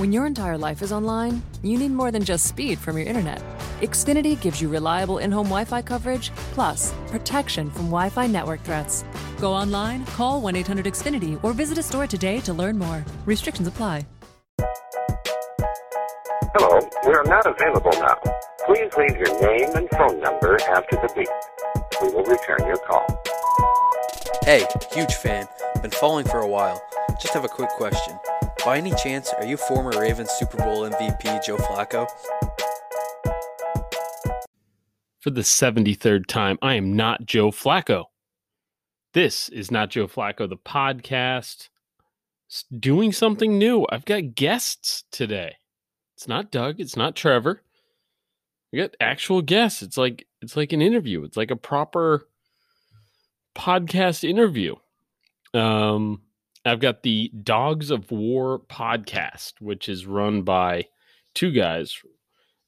When your entire life is online, you need more than just speed from your internet. Xfinity gives you reliable in home Wi Fi coverage, plus protection from Wi Fi network threats. Go online, call 1 800 Xfinity, or visit a store today to learn more. Restrictions apply. Hello, we are not available now. Please leave your name and phone number after the beep. We will return your call. Hey, huge fan. Been following for a while. Just have a quick question. By any chance, are you former Ravens Super Bowl MVP Joe Flacco? For the 73rd time, I am not Joe Flacco. This is not Joe Flacco, the podcast. It's doing something new. I've got guests today. It's not Doug, it's not Trevor. We got actual guests. It's like it's like an interview. It's like a proper podcast interview. Um I've got the Dawgs of War podcast, which is run by two guys,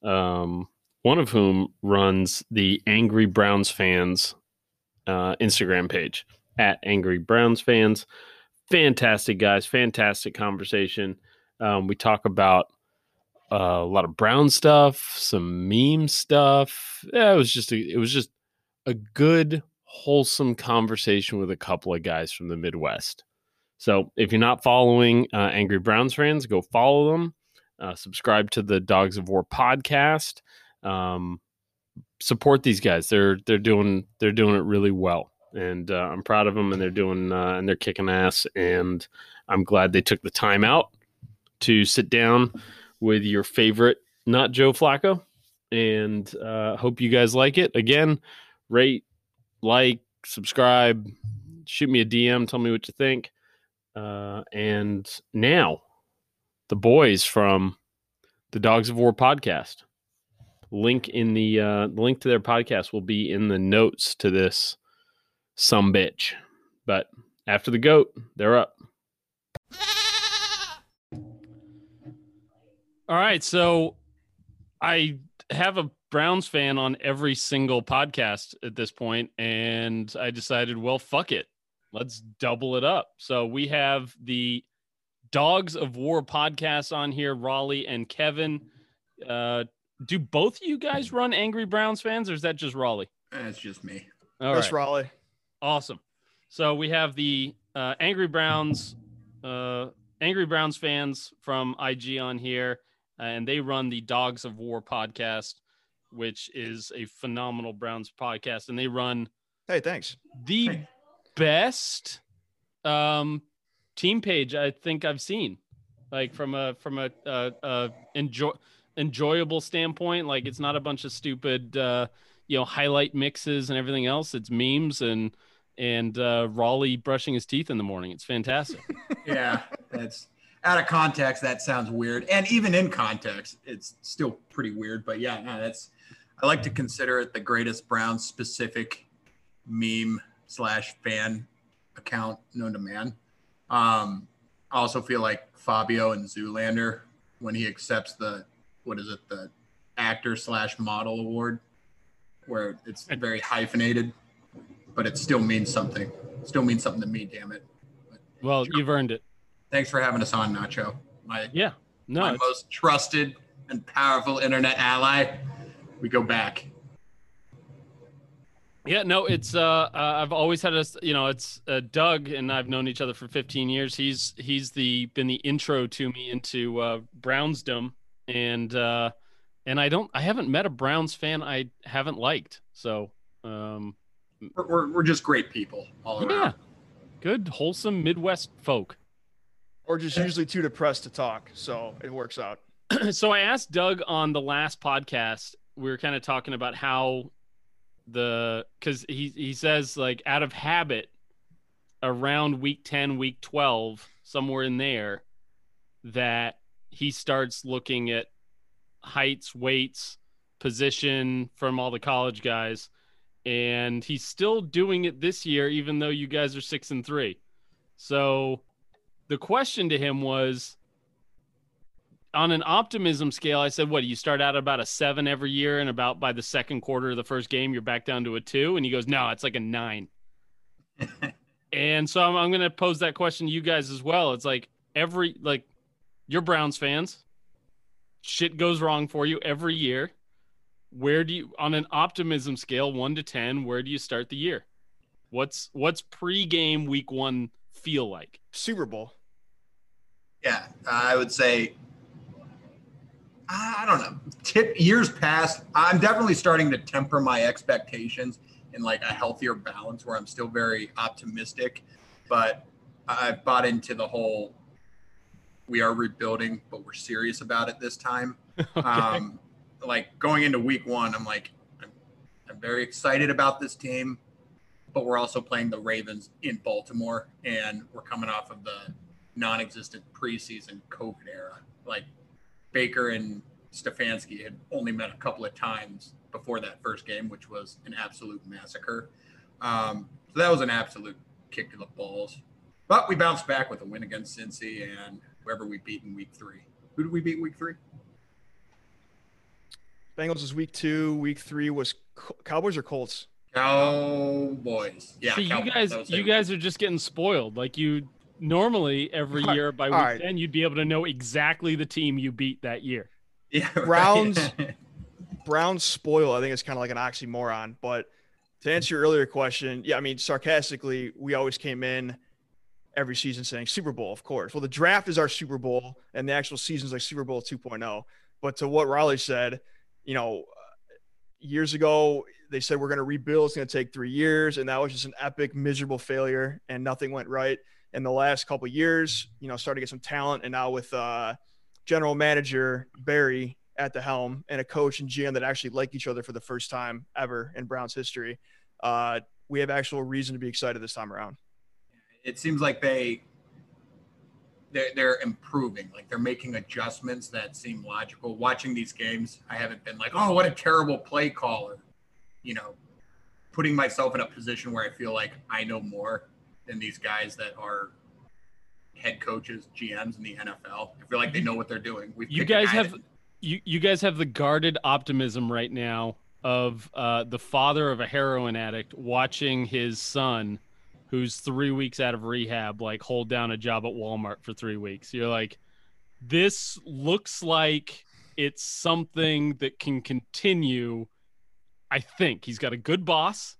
um, one of whom runs the Angry Browns fans uh, Instagram page at Angry Browns fans. Fantastic guys, fantastic conversation. Um, we talk about uh, a lot of Brown stuff, some meme stuff. Yeah, it was just a, it was just a good, wholesome conversation with a couple of guys from the Midwest. So if you're not following uh, Angry Browns fans, go follow them. Uh, subscribe to the Dawgs of War podcast. Um, support these guys. They're they're doing they're doing it really well, and uh, I'm proud of them. And they're doing uh, and they're kicking ass. And I'm glad they took the time out to sit down with your favorite, not Joe Flacco. And uh, hope you guys like it. Again, rate, like, subscribe, shoot me a DM, tell me what you think. Uh, and now, the boys from the Dawgs of War podcast. Link in the uh, link to their podcast will be in the notes to this some bitch. But after the goat, they're up. All right, so I have a Browns fan on every single podcast at this point, and I decided, well, fuck it let's double it up. So we have the Dawgs of War podcast on here, Rawley and Kevin. Uh, do both of you guys run Angry Browns fans, or is that just Rawley? That's just me. All That's right. Rawley. Awesome. So we have the uh, Angry Browns, uh, Angry Browns fans from IG on here, and they run the Dawgs of War podcast, which is a phenomenal Browns podcast, and they run Hey, thanks. the Hey. Best um team page I think I've seen. Like from a from a uh, enjoy enjoyable standpoint, like it's not a bunch of stupid uh you know highlight mixes and everything else. It's memes and and uh Rawley brushing his teeth in the morning. It's fantastic. Yeah, that's out of context. That sounds weird, and even in context, it's still pretty weird. But yeah, no, that's. I like to consider it the greatest Brown specific meme slash fan account known to man. Um, I also feel like Fabio and Zoolander when he accepts the what is it the actor slash model award, where it's very hyphenated, but it still means something. Still means something to me. Damn it. well, you've earned it. Thanks for having us on, Nacho. My Yeah. No, my most trusted and powerful internet ally. We go back. Yeah, no, it's uh, uh I've always had a you know it's uh, Doug and I've known each other for 15 years. He's he's the been the intro to me into uh Brownsdom and uh and I don't I haven't met a Browns fan I haven't liked. So um We're, we're, we're just great people all around. yeah. Good wholesome Midwest folk. Or just usually too depressed to talk, so it works out. so I asked Doug on the last podcast, we were kind of talking about how the because he he says like out of habit around week 10 week 12 somewhere in there that he starts looking at heights weights position from all the college guys and he's still doing it this year even though you guys are six and three. So the question to him was on an optimism scale, I said, what, you start out about a seven every year, and about by the second quarter of the first game, you're back down to a two? And he goes, no, it's like a nine. and so I'm, I'm going to pose that question to you guys as well. It's like every, like, you're Browns fans. Shit goes wrong for you every year. Where do you, on an optimism scale, one to ten, where do you start the year? What's what's pregame week one feel like? Super Bowl. Yeah, I would say. I don't know. Tip years past, I'm definitely starting to temper my expectations in like a healthier balance where I'm still very optimistic, but I've bought into the whole we are rebuilding, but we're serious about it this time. okay. Um, like going into week one, I'm like, I'm, I'm very excited about this team, but we're also playing the Ravens in Baltimore, and we're coming off of the non-existent preseason COVID era. Like Baker and Stefanski had only met a couple of times before that first game, which was an absolute massacre. Um, so that was an absolute kick to the balls. But we bounced back with a win against Cincy and whoever we beat in week three. Who did we beat in week three? Bengals was week two. Week three was Cowboys or Colts. Cowboys. Yeah. See, Cowboys. you guys, you guys are just getting spoiled. Like you normally every year by week right. ten, you'd be able to know exactly the team you beat that year. Yeah. Browns. Browns spoil. I think it's kind of like an oxymoron. But to answer your earlier question, yeah, I mean, sarcastically, we always came in every season saying Super Bowl, of course. Well, the draft is our Super Bowl, and the actual season is like Super Bowl 2.0. But to what Riley said, you know, years ago, they said we're going to rebuild. It's going to take three years, and that was just an epic, miserable failure, and nothing went right. In the last couple years, you know, started to get some talent, and now with uh, general manager Berry at the helm and a coach and GM that actually like each other for the first time ever in Browns history, uh, we have actual reason to be excited this time around. It seems like they they're, they're improving. Like they're making adjustments that seem logical. Watching these games, I haven't been like, oh, what a terrible play caller. You know, putting myself in a position where I feel like I know more than these guys that are head coaches, GMs in the NFL. I feel like they know what they're doing. We've you guys have you you guys have the guarded optimism right now of uh, the father of a heroin addict watching his son who's three weeks out of rehab like hold down a job at walmart for three weeks you're like this looks like it's something that can continue i think he's got a good boss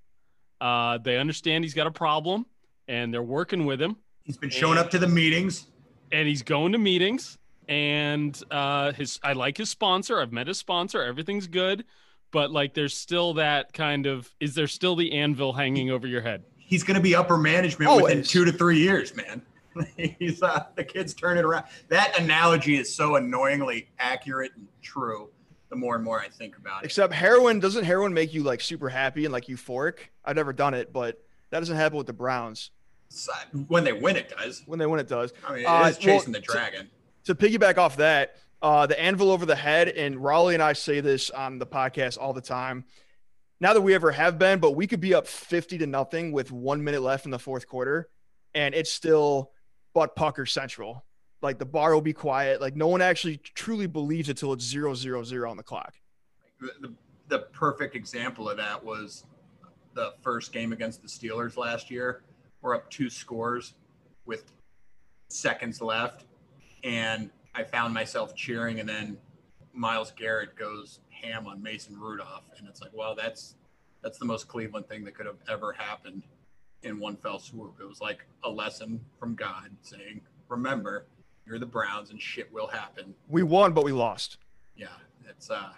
uh, they understand he's got a problem and they're working with him. He's been showing and, up to the meetings. and he's going to meetings. And uh his i like his sponsor. I've met his sponsor. Everything's good. But like there's still that kind of is there still the anvil hanging over your head? He's going to be upper management Always. within two to three years man. He's uh, the kid's turning around. That analogy is so annoyingly accurate and true the more and more i think about it. Except heroin doesn't heroin make you like super happy and like euphoric? I've never done it but that doesn't happen with the browns when they win it does when they win it does i mean it uh, chasing well, the dragon to piggyback off that, uh, the anvil over the head, and Rawley and I say this on the podcast all the time. Now that we ever have been, but we could be up 50 to nothing with one minute left in the fourth quarter, and it's still butt pucker central. Like the bar will be quiet. Like no one actually truly believes it till it's zero zero zero on the clock. The, the, the perfect example of that was the first game against the Steelers last year. We're up two scores with seconds left and I found myself cheering, and then Myles Garrett goes ham on Mason Rudolph, and it's like, well, that's that's the most Cleveland thing that could have ever happened in one fell swoop. It was like a lesson from God saying, remember, you're the Browns, and shit will happen. We won, but we lost. Yeah, it's uh,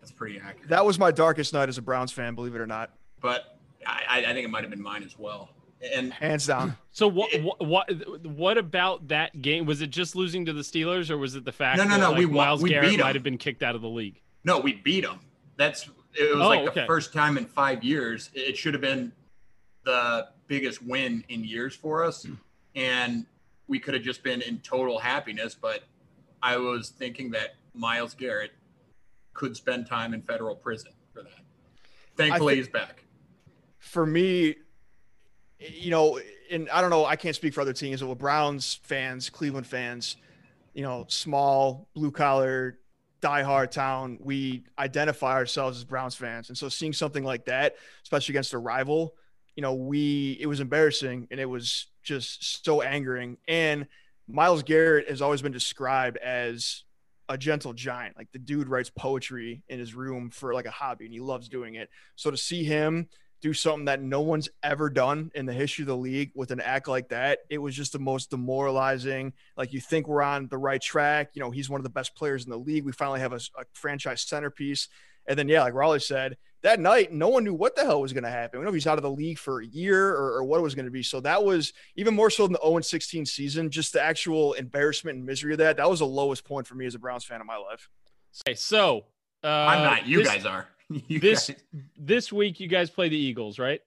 that's pretty accurate. That was my darkest night as a Browns fan, believe it or not. But I, I think it might have been mine as well and hands down. So what, what what what about that game? Was it just losing to the Steelers, or was it the fact? No, no, that, no. Like, we Myles we Garrett might have been kicked out of the league. No, we beat them. That's it was oh, like okay. the first time in five years. It should have been the biggest win in years for us, hmm. and we could have just been in total happiness. But I was thinking that Myles Garrett could spend time in federal prison for that. Thankfully, he's back. For me, you know, and I don't know, I can't speak for other teams, but with Browns fans, Cleveland fans, you know, small, blue collar, diehard town, we identify ourselves as Browns fans. And so seeing something like that, especially against a rival, you know, we, it was embarrassing and it was just so angering. And Myles Garrett has always been described as a gentle giant. Like the dude writes poetry in his room for like a hobby and he loves doing it. So to see him do something that no one's ever done in the history of the league with an act like that, it was just the most demoralizing. Like you think we're on the right track. You know, he's one of the best players in the league. We finally have a, a franchise centerpiece. And then, yeah, like Rawley said, that night, no one knew what the hell was going to happen. We know if he's out of the league for a year or, or what it was going to be. So that was even more so than the 0 16 season, just the actual embarrassment and misery of that. That was the lowest point for me as a Browns fan in my life. Okay, so uh, I'm not. You this, guys are. You this guys- this week, you guys play the Eagles, right?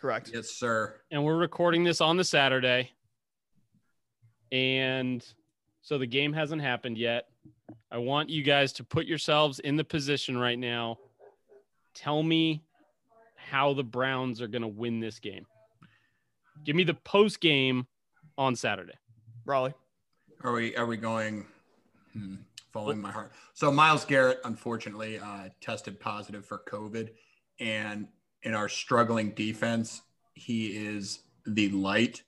Correct. yes, sir. And we're recording this on the Saturday, and so the game hasn't happened yet. I want you guys to put yourselves in the position right now. Tell me how the Browns are going to win this game. Give me the post game on Saturday. Rawley. Are we are we going hmm, following my heart? So Myles Garrett unfortunately uh, tested positive for COVID, and in our struggling defense, he is the light,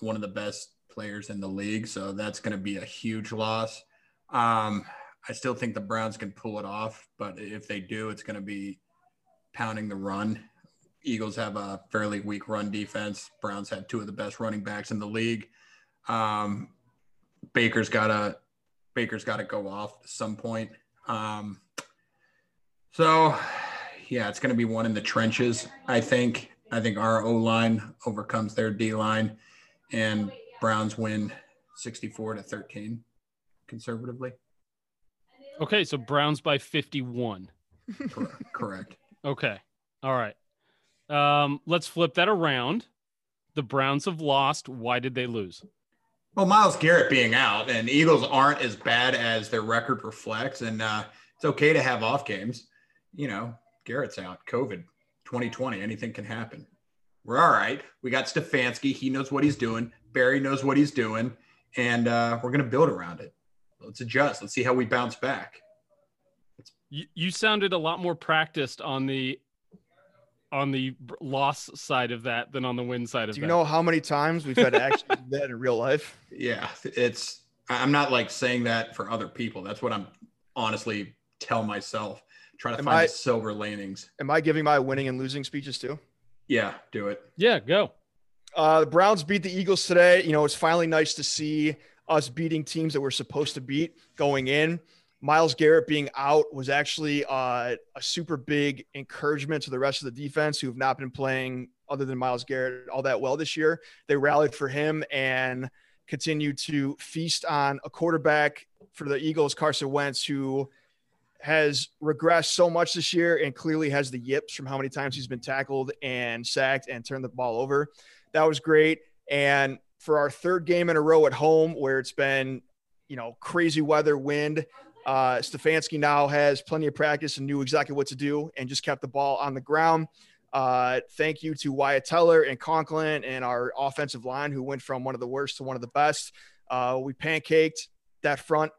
one of the best players in the league. So that's going to be a huge loss. Um, I still think the Browns can pull it off, but if they do, it's going to be pounding the run. Eagles have a fairly weak run defense. Browns have two of the best running backs in the league. Um, Baker's got to Baker's got to go off at some point. Um, so, yeah, it's going to be one in the trenches. I think. I think our O line overcomes their D line, and Browns win sixty-four to thirteen, conservatively. Okay, so Browns by 51. Cor- Correct. Okay. All right. Um, let's flip that around. The Browns have lost. Why did they lose? Well, Myles Garrett being out, and Eagles aren't as bad as their record reflects, and uh, it's okay to have off games. You know, Garrett's out, COVID, 2020, anything can happen. We're all right. We got Stefanski. He knows what he's doing. Berry knows what he's doing, and uh, we're going to build around it. Let's adjust. Let's see how we bounce back. You, you sounded a lot more practiced on the on the loss side of that than on the win side of Do that. you know how many times we've had to actually do that in real life? Yeah, it's. I'm not like saying that for other people. That's what I'm honestly tell myself. Try to Am find I- the silver lanings. Am I giving my winning and losing speeches too? Yeah, do it. Yeah, go. Uh, the Browns beat the Eagles today. You know, it's finally nice to see us beating teams that we're supposed to beat going in. Myles Garrett being out was actually uh, a super big encouragement to the rest of the defense who have not been playing other than Myles Garrett all that well this year. They rallied for him and continued to feast on a quarterback for the Eagles, Carson Wentz, who has regressed so much this year and clearly has the yips from how many times he's been tackled and sacked and turned the ball over. That was great. And for our third game in a row at home, where it's been, you know, crazy weather, wind, uh, Stefanski now has plenty of practice and knew exactly what to do and just kept the ball on the ground. Uh, thank you to Wyatt Teller and Conklin and our offensive line, who went from one of the worst to one of the best. Uh, we pancaked that front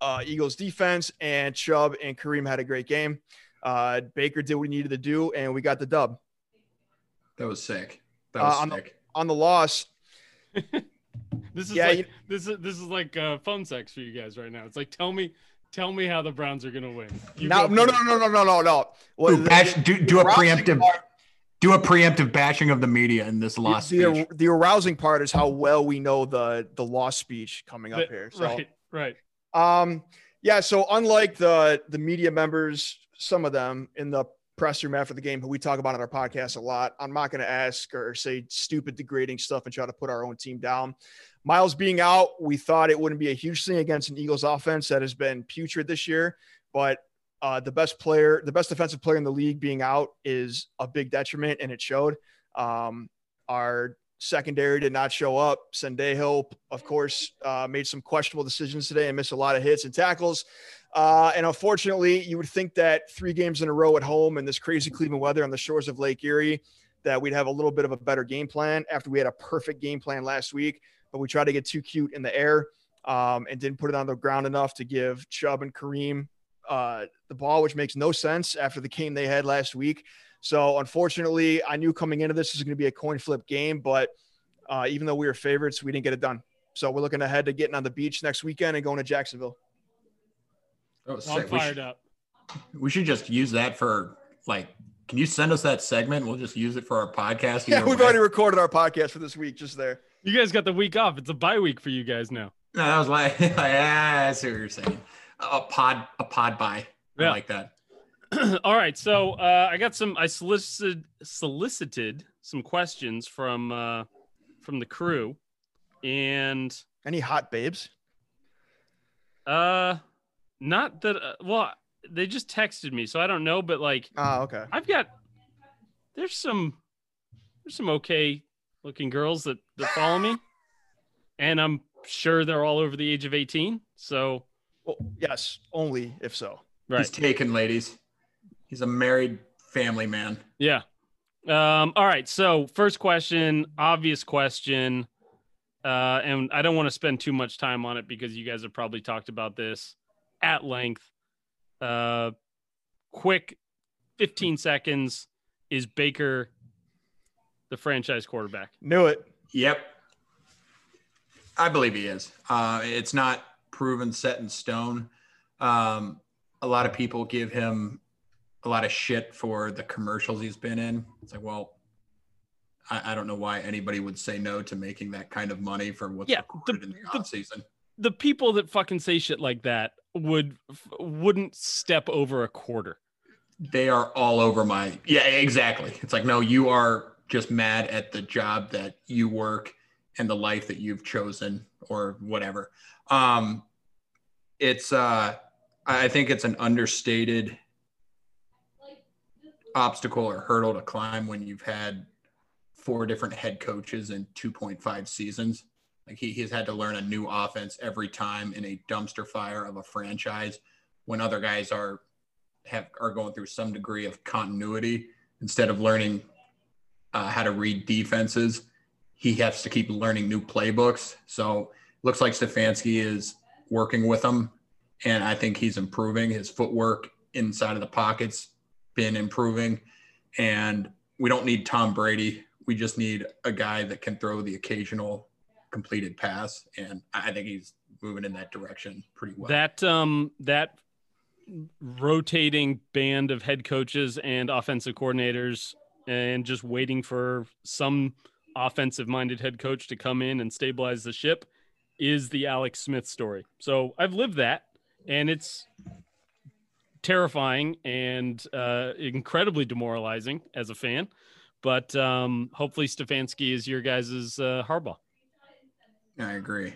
uh, Eagles defense, and Chubb and Kareem had a great game. Uh, Baker did what he needed to do, and we got the dub. That was sick. That Uh, was on the- sick. On the loss, This is Yeah, like you- this is this is like uh, phone sex for you guys right now. It's like tell me tell me how the Browns are gonna win. You no, go no, no, first. no, no, no, no, no. Well, Ooh, bash, do, do a preemptive part- do a preemptive bashing of the media in this lost the, speech. the arousing part is how well we know the the lost speech coming up The- here. So, Right, right. um, yeah. So unlike the the media members, some of them in the press room after the game, who we talk about on our podcast a lot, I'm not going to ask or say stupid, degrading stuff and try to put our own team down. Myles being out, we thought it wouldn't be a huge thing against an Eagles offense that has been putrid this year, but uh, the best player, the best defensive player in the league being out is a big detriment, and it showed. Um, our secondary did not show up. Sendejo, of course, uh, made some questionable decisions today and missed a lot of hits and tackles. Uh, and unfortunately, you would think that three games in a row at home in this crazy Cleveland weather on the shores of Lake Erie, that we'd have a little bit of a better game plan after we had a perfect game plan last week. But we tried to get too cute in the air um, and didn't put it on the ground enough to give Chubb and Kareem uh, the ball, which makes no sense after the game they had last week. So unfortunately, I knew coming into this was going to be a coin flip game, but uh, even though we were favorites, we didn't get it done. So we're looking ahead to getting on the beach next weekend and going to Jacksonville. Oh, I'm sick. We fired should, up. we should just use that for like. Can you send us that segment? We'll just use it for our podcast. Yeah, we've way. already recorded our podcast for this week just there. You guys got the week off. It's a bye week for you guys now. No, that was like, yeah, I see what you're saying. A pod, a pod buy. I like that. All right, so uh, I got some. I solicited solicited some questions from uh, from the crew, and Any hot babes? uh, not that. Uh, well, they just texted me, so I don't know. But like, Ah, okay. I've got there's some there's some okay looking girls that that follow me, and I'm sure they're all over the age of 18. So Well, yes, only if so. right, He's taken, ladies. He's a married family man. Yeah. Um, all right. So first question, obvious question. Uh, and I don't want to spend too much time on it because you guys have probably talked about this at length. Uh, quick 15 seconds. Is Baker the franchise quarterback? Knew it. Yep. I believe he is. Uh, it's not proven set in stone. Um, a lot of people give him a lot of shit for the commercials he's been in. It's like, well, I, I don't know why anybody would say no to making that kind of money for what's Yeah, recorded the- in the the- off season. The people that fucking say shit like that would wouldn't step over a quarter. They are all over my. Yeah, exactly. It's like, no, you are just mad at the job that you work and the life that you've chosen or whatever. Um, it's, uh, I think it's an understated obstacle or hurdle to climb when you've had four different head coaches in 2.5 seasons. Like he, he's had to learn a new offense every time in a dumpster fire of a franchise when other guys are have are going through some degree of continuity instead of learning uh, how to read defenses. He has to keep learning new playbooks. So looks like Stefanski is working with him, and I think he's improving. His footwork inside of the pockets been improving, and we don't need Tom Brady. We just need a guy that can throw the occasional completed pass, and I think he's moving in that direction pretty well. That um that rotating band of head coaches and offensive coordinators and just waiting for some offensive minded head coach to come in and stabilize the ship is the Alex Smith story. So I've lived that and it's terrifying and uh, incredibly demoralizing as a fan. But um, hopefully Stefanski is your guys' uh, Harbaugh. I agree.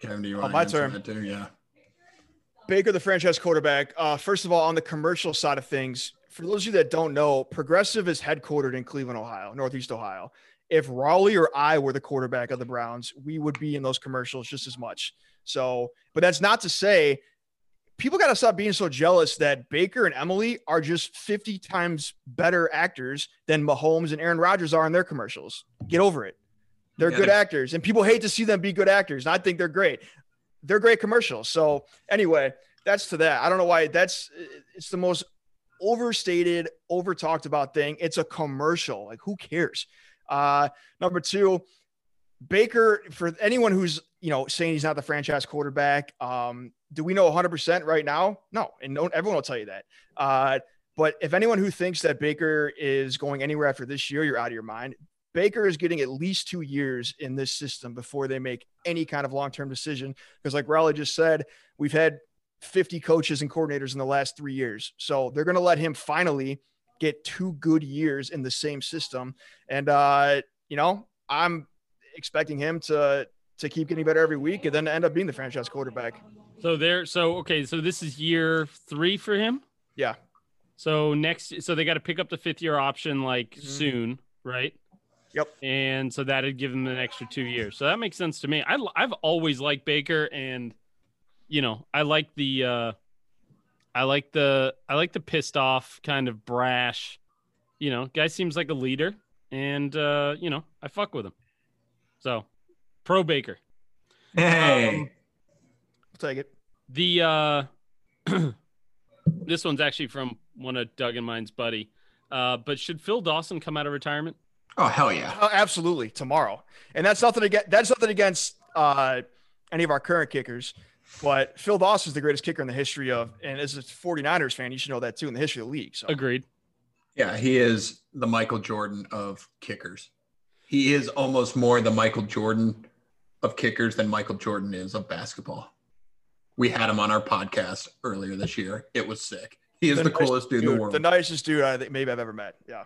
Kevin, do you Oh, want my to answer turn. that too? Yeah. Baker, the franchise quarterback. Uh, first of all, on the commercial side of things, for those of you that don't know, Progressive is headquartered in Cleveland, Ohio, Northeast Ohio. If Rawley or I were the quarterback of the Browns, we would be in those commercials just as much. So, but that's not to say people got to stop being so jealous that Baker and Emily are just 50 times better actors than Mahomes and Aaron Rodgers are in their commercials. Get over it. They're Yeah, good they- actors, and people hate to see them be good actors. And I think they're great. They're great commercials. So, anyway, that's to that. I don't know why that's it's the most overstated, over talked about thing. It's a commercial. Like, who cares? Uh, number two, Baker, for anyone who's you know saying he's not the franchise quarterback, um, do we know 100% right now? No, and no, everyone will tell you that. Uh, but if anyone who thinks that Baker is going anywhere after this year, you're out of your mind. Baker is getting at least two years in this system before they make any kind of long term decision. Because, like Rawley just said, we've had 50 coaches and coordinators in the last three years. So they're going to let him finally get two good years in the same system. And, uh, you know, I'm expecting him to to keep getting better every week and then end up being the franchise quarterback. So there, so okay, so this is year three for him. Yeah. So next, so they got to pick up the fifth year option like Mhm. soon, right? Yep. And so that'd give them an extra two years. So that makes sense to me. I, I've always liked Baker, and you know, I like the, uh I like the, I like the pissed off kind of brash. You know, guy seems like a leader, and uh, you know, I fuck with him. So, pro Baker. Hey. Um, I'll take it. The uh this one's actually from one of Doug and mine's buddy. Uh, but should Phil Dawson come out of retirement? Oh hell yeah! Oh, absolutely tomorrow. And that's nothing against that's nothing against uh, any of our current kickers. But Phil Dawson is the greatest kicker in the history of, and as a 49ers fan, you should know that too in the history of the league. So Agreed. Yeah, he is the Michael Jordan of kickers. He is almost more the Michael Jordan of kickers than Michael Jordan is of basketball. We had him on our podcast earlier this year. It was sick. He is the, nice- coolest dude, in the world. The nicest dude I think maybe I've ever met. Yeah.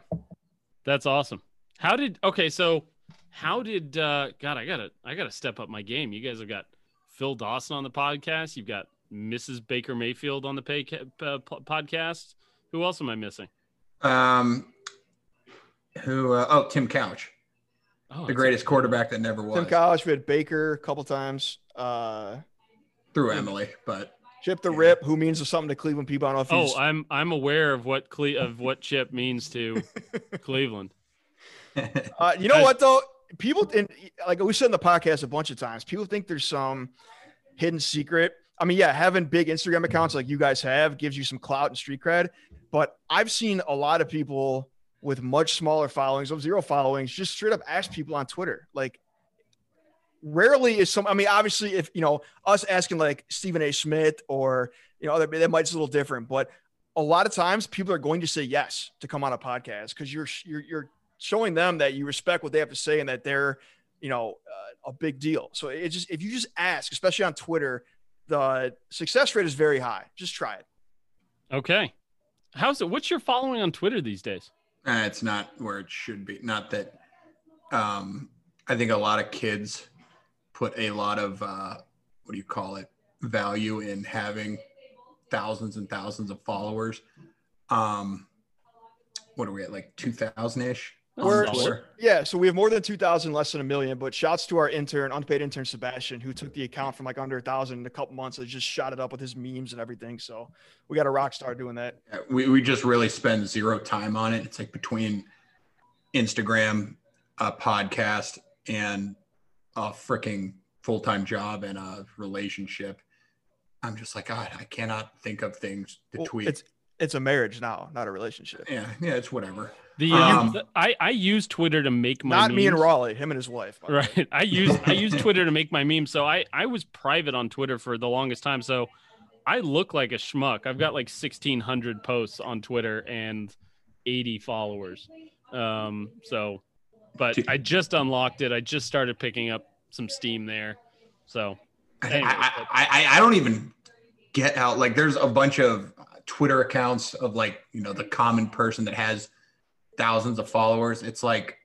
That's awesome. How did okay? So how did uh God? I gotta I gotta step up my game. You guys have got Phil Dawson on the podcast. You've got Mrs. Baker Mayfield on the pay, uh, po- podcast. Who else am I missing? um, who? Uh, oh, Tim Couch, Oh, the that's- greatest quarterback that never was Tim Couch, we had Baker a couple times. Uh, through Emily, but Chip the Rip, who means something to Cleveland people. I don't know if Oh, he's I'm I'm aware of what Cle- of what Chip means to Cleveland. Uh, you know Guys- what though? People and like we said in the podcast a bunch of times, people think there's some hidden secret. I mean, yeah, having big Instagram accounts like you guys have gives you some clout and street cred. But I've seen a lot of people with much smaller followings, of zero followings, just straight up ask people on Twitter. Like, rarely is some. I mean, obviously, if you know us asking like Stephen A. Smith or you know, that, that might be a little different, but a lot of times people are going to say yes to come on a podcast because you're you're you're showing them that you respect what they have to say and that they're you know uh, a big deal so it just if you just ask especially on twitter the success rate is very high just try it Okay. How's it? What's your following on Twitter these days? Uh, it's not where it should be. Not that. Um, I think a lot of kids put a lot of uh, what do you call it value in having thousands and thousands of followers. Um, what are we at like two thousand ish? We're- Twitter. yeah so we have more than 2000 less than a million but shouts to our intern unpaid intern sebastian who took the account from like under a thousand in a couple months and just shot it up with his memes and everything so we got a rock star doing that Yeah, we we just really spend zero time on it. It's like between Instagram, a podcast, and a freaking full time job and a relationship. I'm just like God. I cannot think of things to Well, tweet. it's it's a marriage now not a relationship yeah, yeah, it's whatever. The, Um, the- I I use Twitter to make my not me and Rawley him and his wife by the way. Right. I use I use Twitter to make my memes. So I I was private on Twitter for the longest time. So I look like a schmuck. I've got like 1600 posts on Twitter and 80 followers. Um so but I just unlocked it. I just started picking up some steam there. So I, I, I, I- I don't even get out like there's a bunch of Twitter accounts of like you know the common person that has thousands of followers. It's like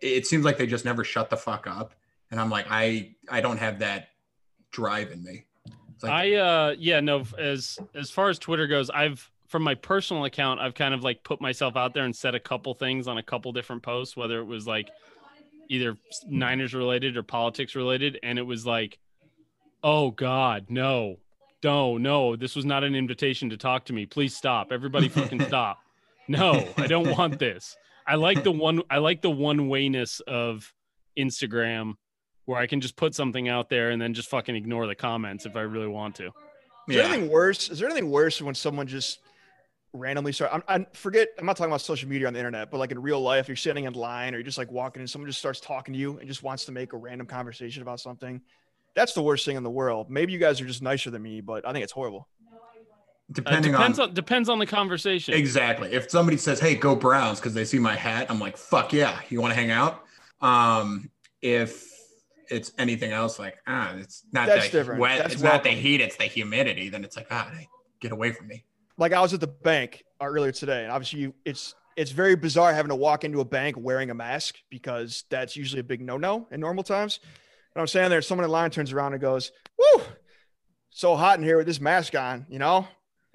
it seems like they just never shut the fuck up, and I'm like I I don't have that drive in me. It's like, I uh yeah no as as far as Twitter goes, I've from my personal account, I've kind of like put myself out there and said a couple things on a couple different posts, whether it was like either Niners related or politics related, and it was like, oh God, no, no, no, this was not an invitation to talk to me. Please stop, everybody, fucking stop. No, I don't want this. I like the one. I like the one wayness of Instagram where I can just put something out there and then just fucking ignore the comments if I really want to. Is there anything worse? Is there anything worse when someone just randomly start? I'm, I forget. I'm not talking about social media on the internet, but like in real life, you're sitting in line or you're just like walking and someone just starts talking to you and just wants to make a random conversation about something. That's the worst thing in the world. Maybe you guys are just nicer than me, but I think it's horrible. Uh, depending depends on, on, depends on the conversation. exactly. If somebody says, "Hey, go Browns," because they see my hat, I'm like, "Fuck yeah!" You want to hang out? Um, if it's anything else, like ah, it's not That's the different. wet, That's it's not the heat, it's the humidity. Then it's like ah, get away from me. Like I was at the bank uh, earlier today, and obviously you, it's it's very bizarre having to walk into a bank wearing a mask because that's usually a big no-no in normal times. And I'm standing there, someone in line turns around and goes, "Woo, so hot in here with this mask on, you know,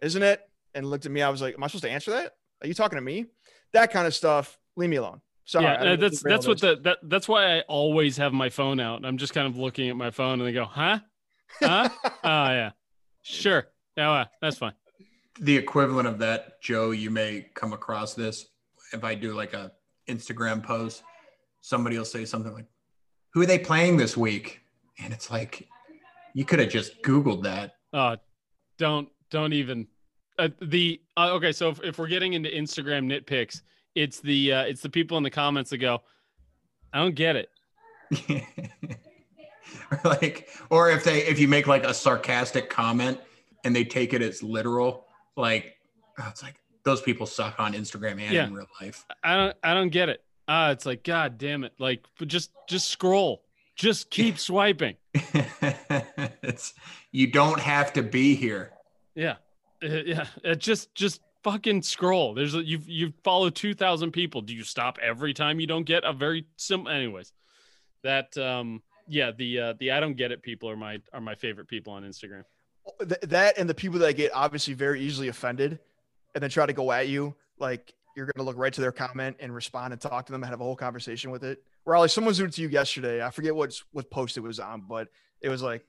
isn't it?" And looked at me. I was like, "Am I supposed to answer that? Are you talking to me?" That kind of stuff. Leave me alone. Sorry. Yeah, don't uh, mean to that's that's what the that that's why I always have my phone out. I'm just kind of looking at my phone and they go, "Huh? Huh? oh yeah, sure. Yeah, well, that's fine." the equivalent of that, Joe, you may come across this if I do like a Instagram post, somebody will say something like, Who are they playing this week? And it's like, you could have just Googled that. Uh, don't don't even. Uh, the uh, okay, so if, if we're getting into Instagram nitpicks, it's the uh, it's the people in the comments that go, I don't get it. or like, or if they if you make like a sarcastic comment and they take it as literal, like oh, it's like those people suck on Instagram and Yeah. in real life. I don't I don't get it. Uh it's like god damn it. Like but just just scroll. Just keep swiping. it's you don't have to be here. Yeah. Uh, yeah. Uh, just just fucking scroll. There's a, you you follow 2000 people. Do you stop every time you don't get a very simple anyways. That um yeah, the uh the I don't get it people are my are my favorite people on Instagram. Th- that and the people that get obviously very easily offended and then try to go at you like you're going to look right to their comment and respond and talk to them and have a whole conversation with it Rawley, someone's doing it to you yesterday i forget what what post it was on but it was like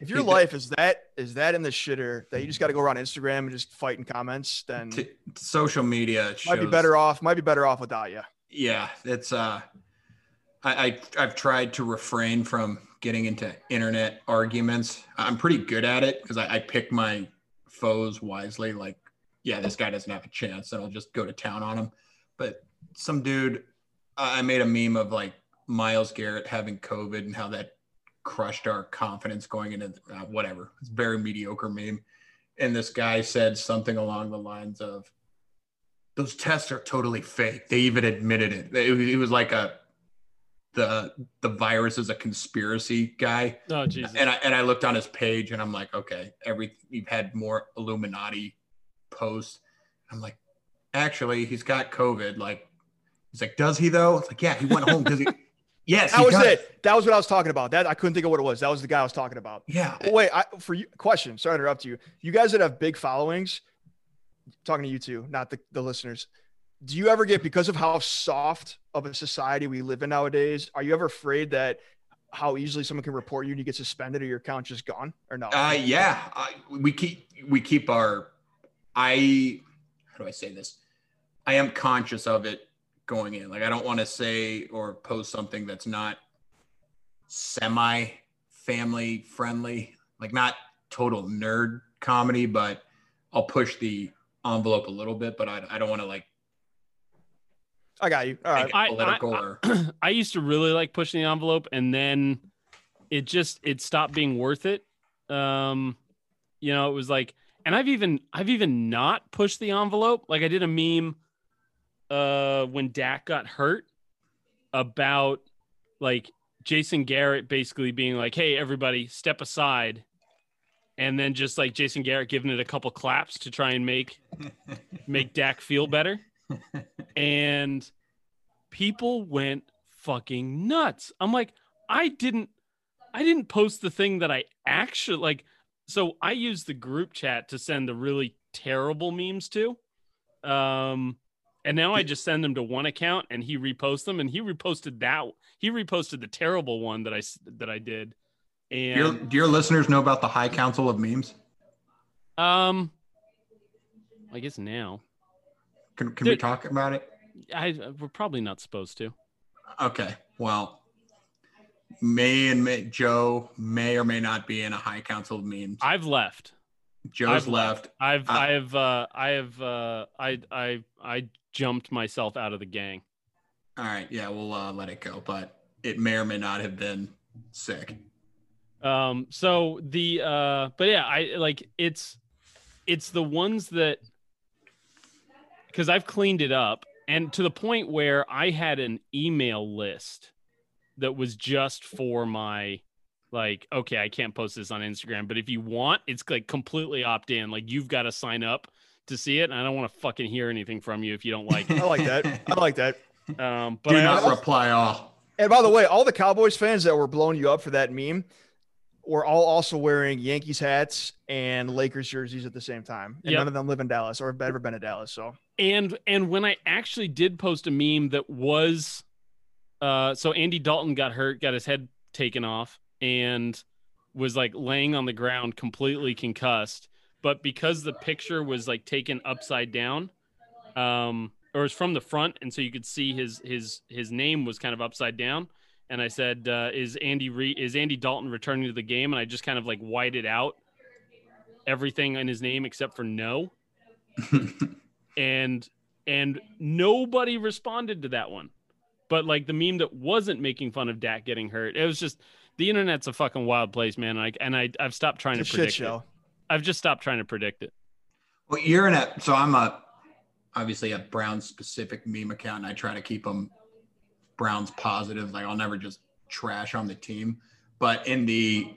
if your life is that is that in the shitter that you just got to go around instagram and just fight in comments then T- social media shows, might be better off might be better off without you yeah it's uh I, I i've tried to refrain from getting into internet arguments. I'm pretty good at it because I, I pick my foes wisely like yeah this guy doesn't have a chance and i'll just go to town on him. But some dude i I made a meme of like Myles Garrett having covid and how that crushed our confidence going into uh, whatever it's a very mediocre meme and this guy said something along the lines of those tests are totally fake. They even admitted it. It, was- it was like a the the virus is a conspiracy guy. Oh Jesus. And I and I looked on his page and I'm like, okay, every you've had more Illuminati posts. I'm like, actually, he's got COVID. Like, he's like, does he though? It's like, yeah, he went home because he. Yes, that was does. it that was what i was talking about that i couldn't think of what it was that was the guy i was talking about Yeah, Oh, wait, I, for you, question. Sorry to interrupt you. You guys that have big followings, talking to you two, not the, the listeners. Do you ever get because of how soft of a society we live in nowadays? Are you ever afraid that how easily someone can report you and you get suspended or your account just gone or no? Uh, yeah, I, we keep we keep our. I how do I say this? I am conscious of it going in. Like I don't want to say or post something that's not semi family friendly, like not total nerd comedy, but I'll push the envelope a little bit. But I, I don't want to like I got you. All right. make it I- I- I- or I used to really like pushing the envelope and then it just it stopped being worth it. Um you know, it was like and I've even I've even not pushed the envelope. Like I did a meme uh when Dak got hurt about like Jason Garrett basically being like, "Hey everybody, step aside." And then just like Jason Garrett giving it a couple claps to try and make make Dak feel better. And people went fucking nuts. I'm like, I didn't I didn't post the thing that I actually like so I use the group chat to send the really terrible memes to. Um and now I just send them to one account and he reposts them and he reposted that he reposted the terrible one that I that I did. do your, And do your listeners know about the High Council of Memes? um I guess now Can, can we talk about it? I we're probably not supposed to. Okay. Well, may and may, Joe may or may not be in a high council of memes. I've left. Joe's I've left. I've Uh, I've uh I have uh I I I jumped myself out of the gang. All right. Yeah, we'll uh, let it go, but it may or may not have been sick. Um so the uh but yeah, I like it's it's the ones that cuz I've cleaned it up and to the point where I had an email list that was just for my like okay, I can't post this on Instagram, but if you want, it's like completely opt in. Like you've got to sign up to see it and I don't want to fucking hear anything from you if you don't like it. I like that. I like that. Um but Do I not also- reply all. And by the way, all the Cowboys fans that were blowing you up for that meme were all also wearing Yankees hats and Lakers jerseys at the same time. And Yep. none of them live in Dallas or have ever been to Dallas. So and and when I actually did post a meme that was uh so Andy Dalton got hurt, got his head taken off and was like laying on the ground completely concussed, but because the picture was like taken upside down um or it was from the front and so you could see his his his name was kind of upside down. And I said uh is Andy Re- is Andy Dalton returning to the game? And I just kind of like whited out everything in his name except for no. And and nobody responded to that one. But like the meme that wasn't making fun of Dak getting hurt, it was just the internet's a fucking wild place, man. And I and I I've stopped trying It's a to shit predict show. it. I've just stopped trying to predict it. Well, you're in a so I'm a obviously a Browns specific meme account. And I try to keep them Browns positive. Like I'll never just trash on the team. But in the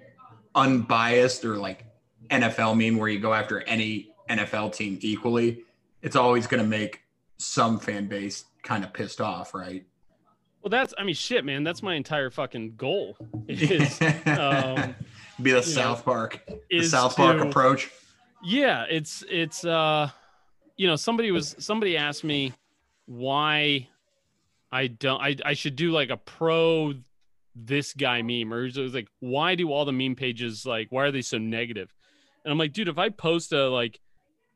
unbiased or like NFL meme where you go after any NFL team equally, it's always going to make some fan base kind of pissed off, right? Well, that's I mean, shit, man. That's my entire fucking goal. Is um, Be the know, South Park, the South Park to- approach. Yeah, it's it's uh you know, somebody was somebody asked me why I don't I I should do like a pro this guy meme or it was like why do all the meme pages like why are they so negative? And I'm like, dude, if I post a like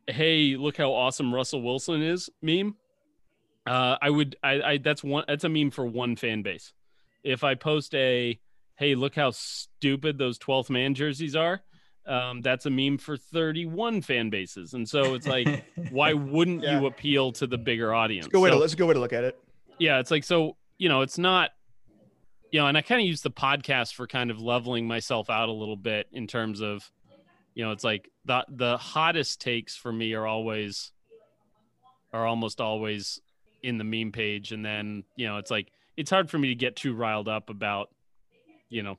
hey, look how awesome Russell Wilson is meme, uh I would I I that's one that's a meme for one fan base. If I post a hey, look how stupid those 12th man jerseys are, um, that's a meme for 31 fan bases. And so it's like, why wouldn't Yeah. you appeal to the bigger audience? Let's go way to let's go way to look at it. yeah, it's like so, you know, it's not you know, and I kind of use the podcast for kind of leveling myself out a little bit in terms of you know, it's like the the hottest takes for me are always are almost always in the meme page and then, you know, it's like it's hard for me to get too riled up about you know,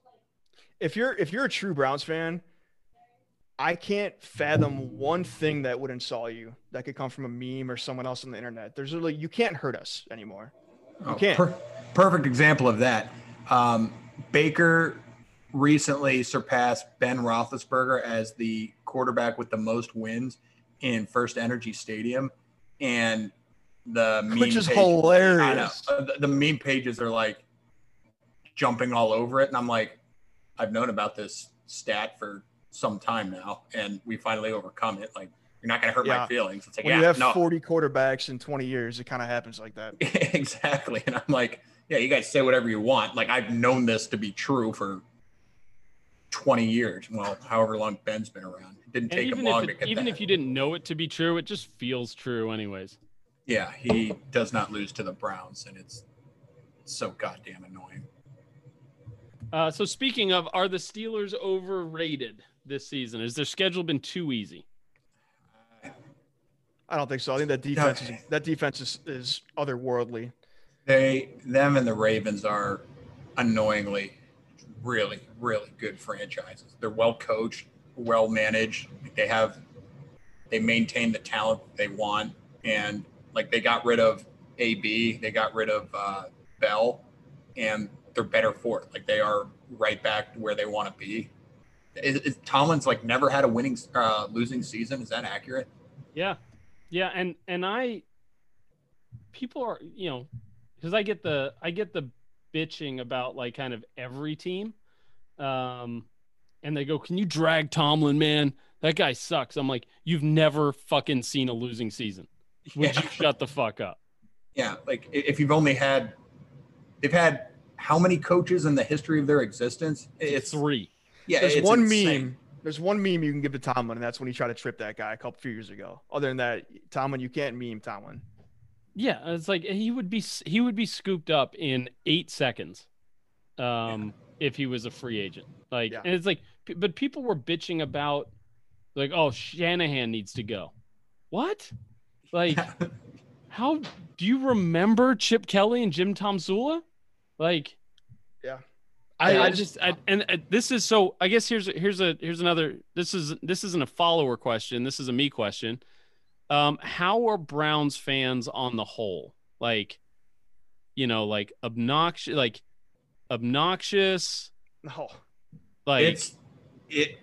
if you're if you're a true Browns fan, I can't fathom one thing that would insult you that could come from a meme or someone else on the internet. There's really you can't hurt us anymore. Oh, can't. per- perfect example of that. Um, Baker recently surpassed Ben Roethlisberger as the quarterback with the most wins in First Energy Stadium, and the meme Which is page- I know. hilarious. The, the meme pages are like jumping all over it, and I'm like, I've known about this stat for some time now, and we finally overcome it. Like, you're not gonna hurt Yeah. my feelings. It's like, When yeah, you have no, 40 quarterbacks in 20 years, it kind of happens like that. exactly. And I'm like, yeah, you guys say whatever you want. Like I've known this to be true for 20 years. Well, however long Ben's been around. It didn't and take him even long if to it, get even that. if you didn't know it to be true, it just feels true anyways. Yeah, he does not lose to the Browns, and it's so goddamn annoying. Uh, so speaking of, are the Steelers overrated this season? Has their schedule been too easy? I don't think so. I think that defense is that defense is, is otherworldly. They, them, and the Ravens are annoyingly really, really good franchises. They're well coached, well managed. They have, they maintain the talent they want, and like they got rid of AB, they got rid of uh, Bell, and they're better for it. Like they are right back where they want to be. Is, is Tomlin's like never had a winning, uh, losing season? Is that accurate? Yeah, yeah, and and I, people are you know, because I get the I get the bitching about like kind of every team, um, and they go, "Can you drag Tomlin, man? That guy sucks." I'm like, "You've never fucking seen a losing season. Would Yeah. you shut the fuck up?" Yeah, like if you've only had, they've had how many coaches in the history of their existence? It's Three. yeah. There's it's one insane. meme. There's one meme you can give to Tomlin, and that's when he tried to trip that guy a couple few years ago. Other than that, Tomlin, you can't meme Tomlin. Yeah, it's like he would be he would be scooped up in eight seconds, um, if he was a free agent. Like, Yeah. and it's like, but people were bitching about, like, oh, Shanahan needs to go. What? Like, how do you remember Chip Kelly and Jim Tomsula? Like, I, I just I, and uh, this is so. I guess here's here's a here's another. This is this isn't a follower question. This is a me question. Um, how are Browns fans on the whole? Like, you know, like obnoxious, like obnoxious, No, like it's it.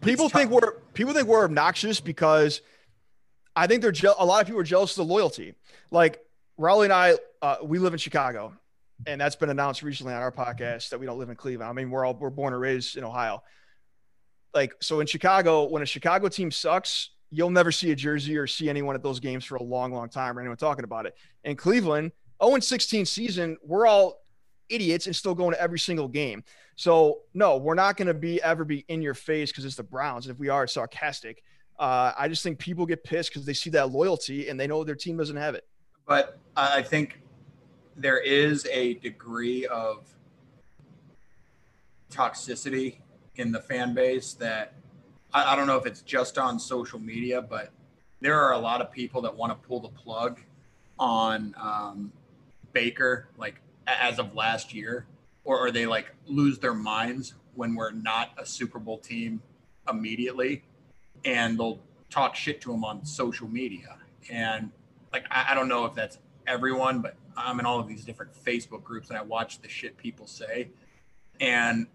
people think we're people think we're obnoxious because I think they're je- a lot of people are jealous of the loyalty. Like Rawley and I, uh, we live in Chicago, and that's been announced recently on our podcast that we don't live in Cleveland. I mean, we're all we're born and raised in Ohio. Like so, in Chicago, when a Chicago team sucks, you'll never see a jersey or see anyone at those games for a long, long time or anyone talking about it. In Cleveland, 0 16 season, we're all idiots and still going to every single game. So no, we're not going to be ever be in your face because it's the Browns. If we are, it's sarcastic. Uh, I just think people get pissed because they see that loyalty and they know their team doesn't have it. but I think there is a degree of toxicity in the fan base that I, I don't know if it's just on social media, but there are a lot of people that want to pull the plug on um, Baker, like as of last year, or, or they like lose their minds when we're not a Super Bowl team immediately, and they'll talk shit to him on social media. And like, I, I don't know if that's everyone, but I'm in all of these different Facebook groups and I watch the shit people say. And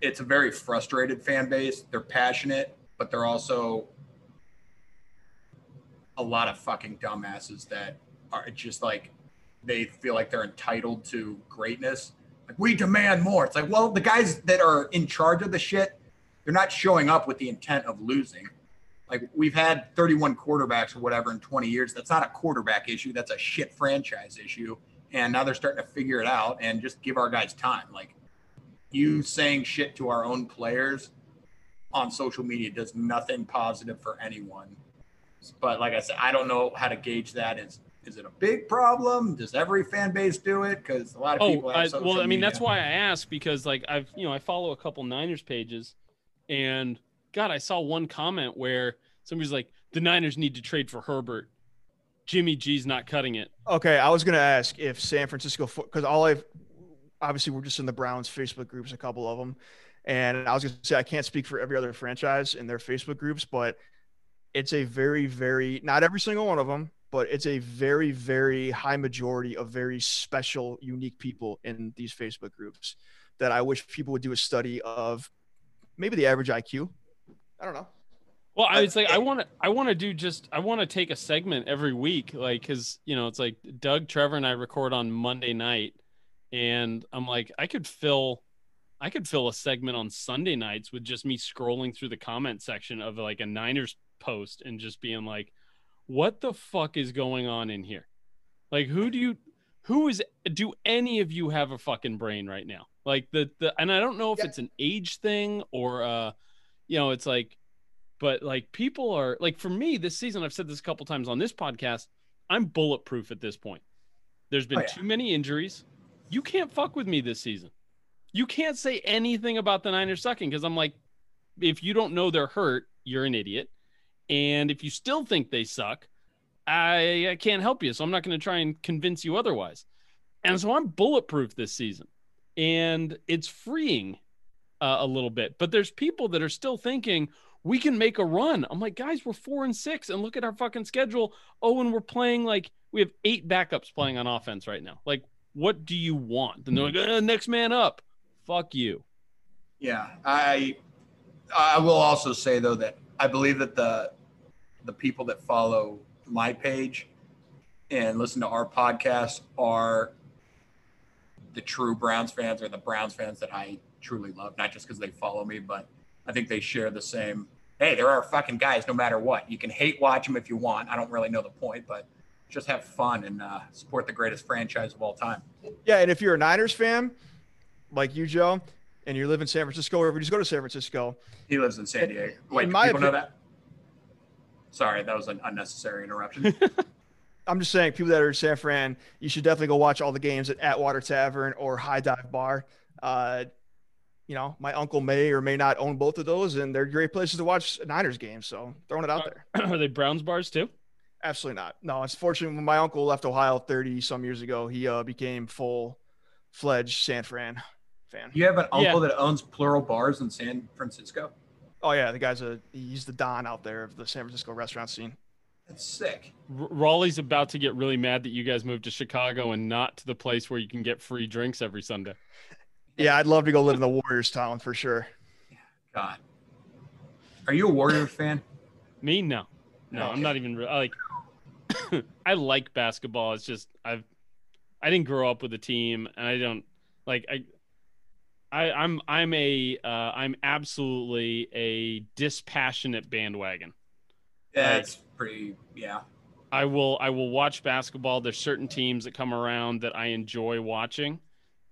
it's a very frustrated fan base. They're passionate, but they're also a lot of fucking dumbasses that are just like they feel like they're entitled to greatness. Like we demand more. It's like, well, the guys that are in charge of the shit, they're not showing up with the intent of losing. Like we've had 31 quarterbacks or whatever in 20 years. That's not a quarterback issue. That's a shit franchise issue. And now they're starting to figure it out and just give our guys time. Like you saying shit to our own players on social media does nothing positive for anyone. But like I said, I don't know how to gauge that. Is is it a big problem? Does every fan base do it? Because a lot of oh, people. Oh, I, well, I mean, that's why I ask because like I've you know I follow a couple Niners pages, and God, I saw one comment where somebody's like, "The Niners need to trade for Herbert." Jimmy G's not cutting it. Okay, I was going to ask if San Francisco, because all I've obviously we're just in the Browns Facebook groups, a couple of them, and I was going to say I can't speak for every other franchise in their Facebook groups, but it's a very, very not every single one of them, but it's a very, very high majority of very special, unique people in these Facebook groups that I wish people would do a study of maybe the average IQ. I don't know. Well, I was like, I want to, I want to do just, I want to take a segment every week, like, cause you know, it's like Doug, Trevor, and I record on Monday night, and I'm like, I could fill, I could fill a segment on Sunday nights with just me scrolling through the comment section of like a Niners post and just being like, what the fuck is going on in here? Like, who do you, who is, do any of you have a fucking brain right now? Like the, the, and I don't know if yeah. it's an age thing or, uh, you know, it's like, but like people are like for me this season i've said this a couple times on this podcast i'm bulletproof at this point. There's been oh, yeah. too many injuries. You can't fuck with me this season. You can't say anything about the niners sucking because i'm like if you don't know they're hurt you're an idiot. And if you still think they suck i, I can't help you so i'm not going to try and convince you otherwise. And so i'm bulletproof this season and it's freeing uh, a little bit but there's people that are still thinking we can make a run. I'm like, guys, we're four and six, and look at our fucking schedule. Oh, and we're playing like we have eight backups playing on offense right now. Like, what do you want? And they're like, uh, next man up. Fuck you. Yeah, I I will also say though that I believe that the the people that follow my page and listen to our podcast are the true Browns fans or the Browns fans that I truly love, not just because they follow me, but I think they share the same hey, there are fucking guys no matter what. You can hate watch them if you want. I don't really know the point, but just have fun and uh, support the greatest franchise of all time. Yeah, and if you're a Niners fan, like you, Joe, and you live in San Francisco, or if you just go to San Francisco, he lives in San Diego. Wait, in people opinion, know that? Sorry, that was an unnecessary interruption. I'm just saying, people that are in San Fran, you should definitely go watch all the games at Atwater Tavern or High Dive Bar. Uh, you know, my uncle may or may not own both of those, and they're great places to watch Niners games. So throwing it out there. Are they Browns bars too? Absolutely not. No, it's fortunate when my uncle left Ohio 30 some years ago, he uh, became full fledged San Fran fan. You have an uncle yeah. that owns plural bars in San Francisco? Oh yeah, the guy's a he's the don out there of the San Francisco restaurant scene. That's sick. R- Rawley's about to get really mad that you guys moved to Chicago and not to the place where you can get free drinks every Sunday. Yeah, I'd love to go live in the Warriors town for sure. God, are you a Warrior fan? Me, no, no, okay. I'm not even like. I like basketball. It's just I've I didn't grow up with a team, and I don't like I. I, I'm I'm a uh, I'm absolutely a dispassionate bandwagon. That's like, pretty yeah. I will I will watch basketball. There's certain teams that come around that I enjoy watching.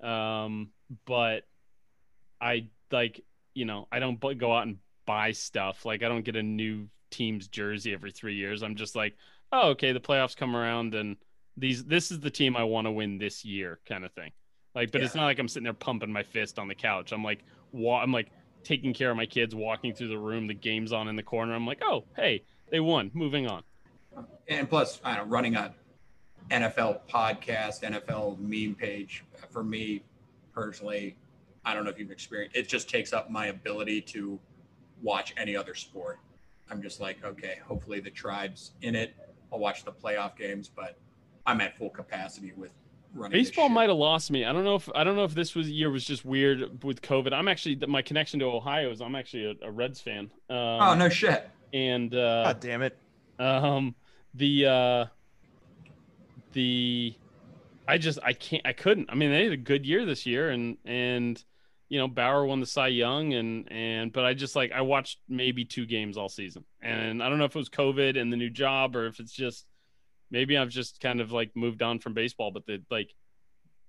Um, but I like, you know, I don't go out and buy stuff. Like I don't get a new team's jersey every three years. I'm just like, oh, okay, the playoffs come around and these this is the team I want to win this year, kind of thing. Like, but it's not like I'm sitting there pumping my fist on the couch. I'm like, wa- I'm like taking care of my kids, walking through the room, the game's on in the corner. I'm like, oh, hey, they won. Moving on. and plus, I don't know, running a NFL podcast, NFL meme page for me personally, I don't know if you've experienced. It just takes up my ability to watch any other sport. I'm just like, okay, hopefully the tribes in it. I'll watch the playoff games, but I'm at full capacity with running. Baseball might have lost me. I don't know if I don't know if this was year was just weird with COVID. I'm actually my connection to Ohio is I'm actually a, a Reds fan. Um, Oh no shit. And uh, God damn it. Um, the uh, the I just I can't I couldn't. I mean, they had a good year this year, and and you know Bauer won the Cy Young, and and but I just like I watched maybe two games all season, and I don't know if it was COVID and the new job or if it's just maybe I've just kind of like moved on from baseball, but the like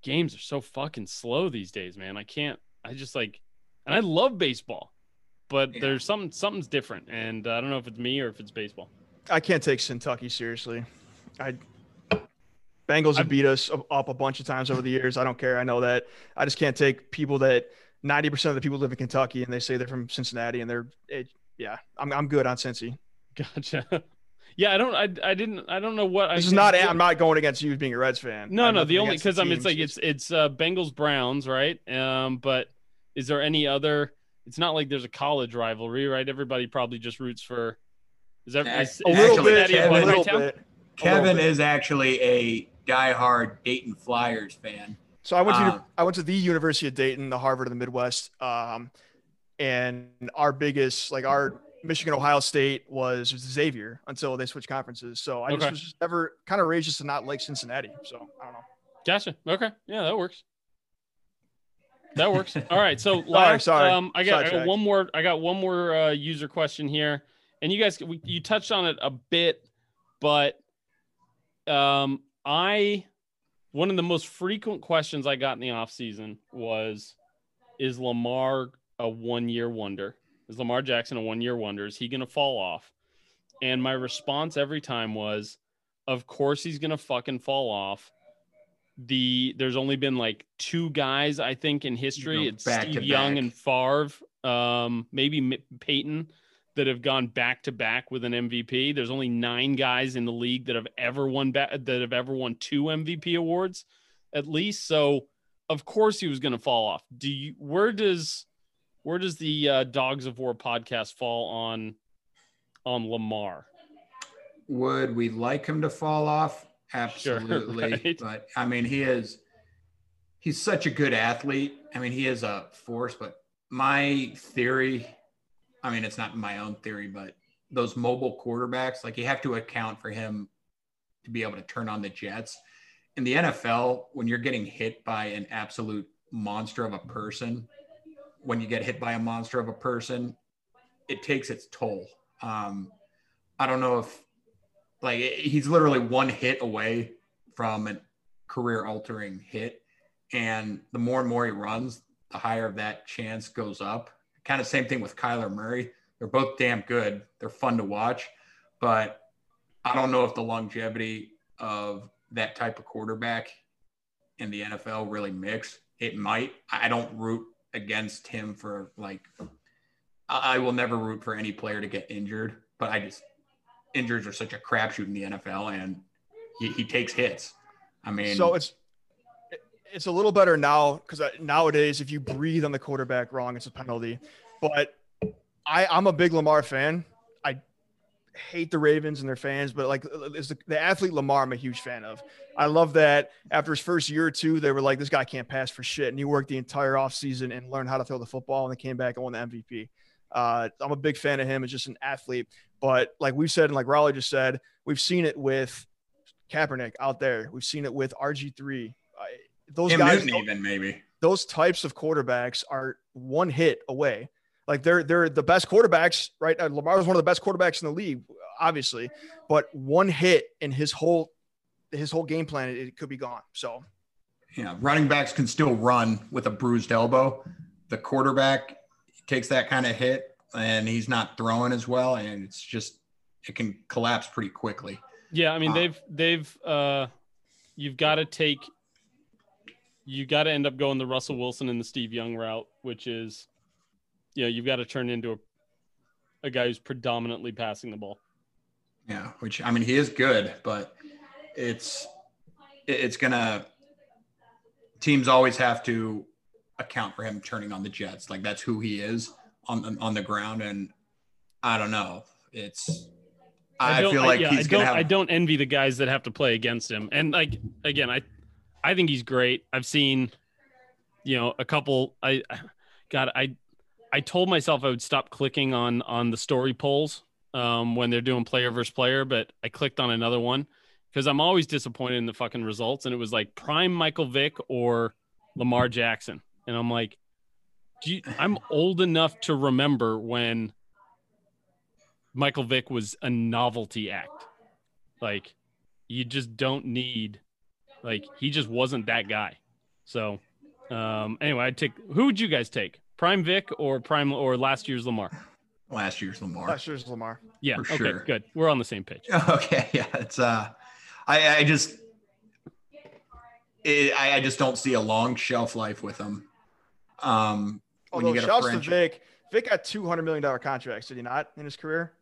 games are so fucking slow these days, man. I can't. I just like, and I love baseball, but Yeah. there's something something's different, and I don't know if it's me or if it's baseball. I can't take Kentucky seriously. I Bengals have beat us up a bunch of times over the years. I don't care. I know that. I just can't take people that 90% of the people live in Kentucky and they say they're from Cincinnati and they're it, yeah, I'm I'm good on Cincy. Gotcha. Yeah, I don't. I, I didn't. I don't know what. I This is not I'm not going against you being a Reds fan. I No, no. The only because I mean, it's like it's it's uh, Bengals Browns, right? Um, but is there any other? It's not like there's a college rivalry, right? Everybody probably just roots for. Is that is, a is little Actually, bit, Kevin- a above little Hightown? bit. Kevin is actually a diehard Dayton Flyers fan. So I went to Um, I went to the University of Dayton, the Harvard of the Midwest, um, and our biggest like our Michigan Ohio State was, was Xavier until they switched conferences. So I Okay. just was just never kind of raised just to not like Cincinnati. So I don't know. Gotcha. Okay. Yeah, that works. That works. All right. So Sorry, last, sorry. um, I got, I got one more. I got one more uh, user question here, and you guys, we, you touched on it a bit, but um, I one of the most frequent questions I got in the off season was, "Is Lamar a one year wonder? Is Lamar Jackson a one year wonder? Is he going to fall off?" And my response every time was, "Of course he's going to fucking fall off." The there's only been like two guys I think in history. go It's back Steve Young back. and Favre, um, maybe M- Peyton that have gone back to back with an MVP. There's only nine guys in the league that have ever won ba- that have ever won two MVP awards, at least. So of course he was going to fall off. Do you? Where does where does the uh, Dawgs of War podcast fall on on Lamar? Would we like him to fall off? Sure, Absolutely. right. But I mean, he is he's such a good athlete. I mean, he is a force, but my theory, I mean, it's not my own theory, but those mobile quarterbacks, like you have to account for him to be able to turn on the jets. In the NFL, when you're getting hit by an absolute monster of a person, when you get hit by a monster of a person, it takes its toll. Um, I don't know if like he's literally one hit away from a career altering hit. And the more and more he runs, the higher that chance goes up. Kind of same thing with Kyler Murray. They're both damn good. They're fun to watch, but I don't know if the longevity of that type of quarterback in the NFL really mix. It might. I don't root against him for like I I will never root for any player to get injured, but I just injuries are such a crapshoot in the NFL, and he, he takes hits. I mean, So it's it's a little better now because nowadays if you breathe on the quarterback wrong, it's a penalty. But I I'm a big Lamar fan. I hate the Ravens and their fans, but like is the, the athlete Lamar, I'm a huge fan of. I love that after his first year or two, they were like, this guy can't pass for shit. And he worked the entire offseason and learned how to throw the football and then came back and won the MVP. Uh, I'm a big fan of him as just an athlete. But like we've said, and like Rawley just said, we've seen it with Kaepernick out there. We've seen it with RG3. I, those Cam guys, Newton even maybe. those types of quarterbacks are one hit away. Like they're they're the best quarterbacks, right? Uh, Lamar was one of the best quarterbacks in the league, obviously, but one hit in his whole his whole game plan, it, it could be gone. So Yeah, running backs can still run with a bruised elbow. The quarterback takes that kind of hit, and he's not throwing as well, and it's just it can collapse pretty quickly. Yeah, I mean Uh, they've they've uh you've got to take you got to end up going the Russell Wilson and the Steve Young route, which is you know, you've got to turn into a a guy who's predominantly passing the ball. Yeah, which I mean he is good, but it's it's gonna teams always have to account for him turning on the Jets. Like that's who he is on the, on the ground, and I don't know. It's I, don't- feel like yeah, he's I gonna have. I don't envy the guys that have to play against him. And like again, I I think he's great. I've seen you know a couple I God, I I told myself I would stop clicking on on the story polls um when they're doing player versus player, but I clicked on another one because I'm always disappointed in the fucking results and it was like prime Michael Vick or Lamar Jackson. And I'm like do you, I'm old enough to remember when Michael Vick was a novelty act. Like you just don't need like he just wasn't that guy. So um anyway, I'd take who would you guys take? Prime Vick or Prime or last year's Lamar? last year's Lamar. Last year's Lamar. Yeah, For okay, sure. good. We're on the same page. Okay, yeah, it's uh, I I just it, I I just don't see a long shelf life with him. Um, when Although you get a shouts to Vick. Vick got two hundred million dollar contracts, did he not, in his career?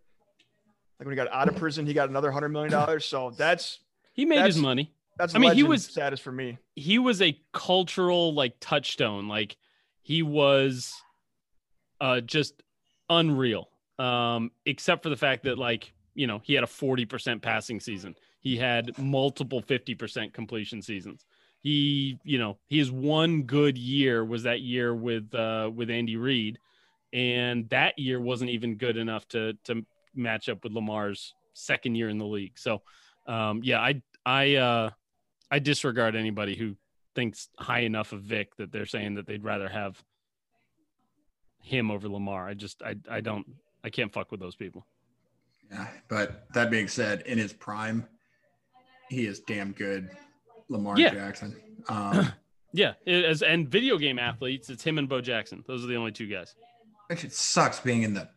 Like when he got out of prison, he got another hundred million dollars. So that's He made his money. that's I mean, he was- status for me. He was a cultural like touchstone. Like he was uh just unreal. Um except for the fact that like, you know, he had a 40% passing season. He had multiple 50% completion seasons. He, you know, his one good year was that year with uh with Andy Reid and that year wasn't even good enough to to match up with Lamar's second year in the league. So, um yeah, I I uh I disregard anybody who thinks high enough of Vick that they're saying that they'd rather have him over Lamar. I just I I don't I can't fuck with those people. yeah. But that being said, in his prime, he is damn good. Lamar Yeah. Jackson. Um, Yeah, it- as and video game athletes, it's him and Bo Jackson. Those are the only two guys. Actually, it sucks being in the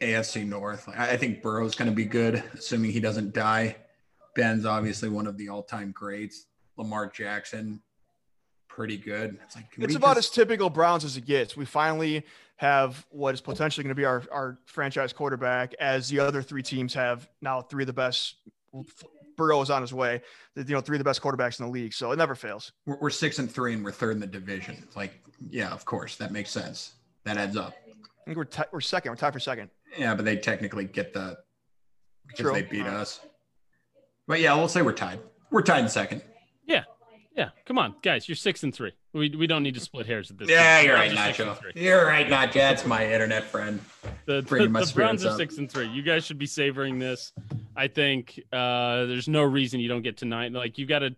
AFC North. Like, I I think Burrow's going to be good, assuming he doesn't die. Ben's obviously one of the all-time greats. Lamar Jackson, pretty good. It's like It's about just- as typical Browns as it gets. We finally have what is potentially going to be our, our franchise quarterback, as the other three teams have now three of the best. Burrow is on his way. You know, three of the best quarterbacks in the league, so it never fails. we're, we're six and three, and we're third in the division. Like, yeah, of course, that makes sense. That adds up. I think we're ti we're second. We're tied for second. Yeah, but they technically get the because True. they beat Uh, us. But yeah, we'll say we're tied. We're tied in second. Yeah, yeah. come on, guys, you're six and three. We we don't need to split hairs at this. Yeah, point. you're right, just six Nacho. three. You're right, Nacho. That's my internet friend. The, Bringing the, my the Browns are up. six and three. You guys should be savoring this. I think uh, there's no reason you don't get to nine. Like you've got to.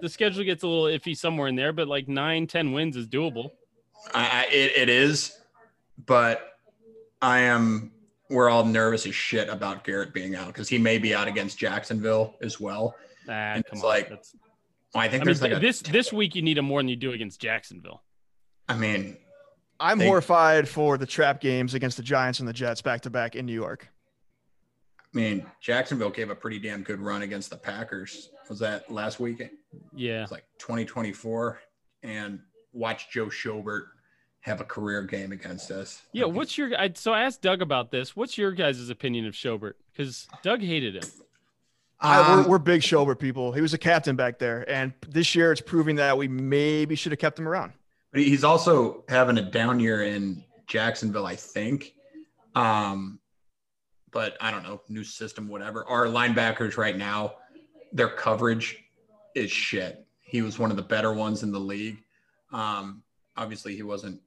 The schedule gets a little iffy somewhere in there, but like nine, ten wins is doable. I, I it, it is, but I am. We're all nervous as shit about Garrett being out because he may be out against Jacksonville as well. Ah, And come it's on. like- That's, I think I mean, there's like a, this this week you need him more than you do against Jacksonville. I mean, I'm They- horrified for the trap games against the Giants and the Jets back to back in New York. I mean, Jacksonville gave a pretty damn good run against the Packers. Was that last weekend? Yeah. was like 2024, and watch Joe Schobert have a career game against us. Yeah, Like, what's your? I, so I asked Doug about this. What's your guys' opinion of Schobert? Because Doug hated him. I, Um, we're, we're big Schobert people. He was a captain back there, and this year it's proving that we maybe should have kept him around. But he's also having a down year in Jacksonville, I think. Um, but I don't know, new system, whatever. Our linebackers right now, their coverage is shit. He was one of the better ones in the league. Um, obviously, he wasn't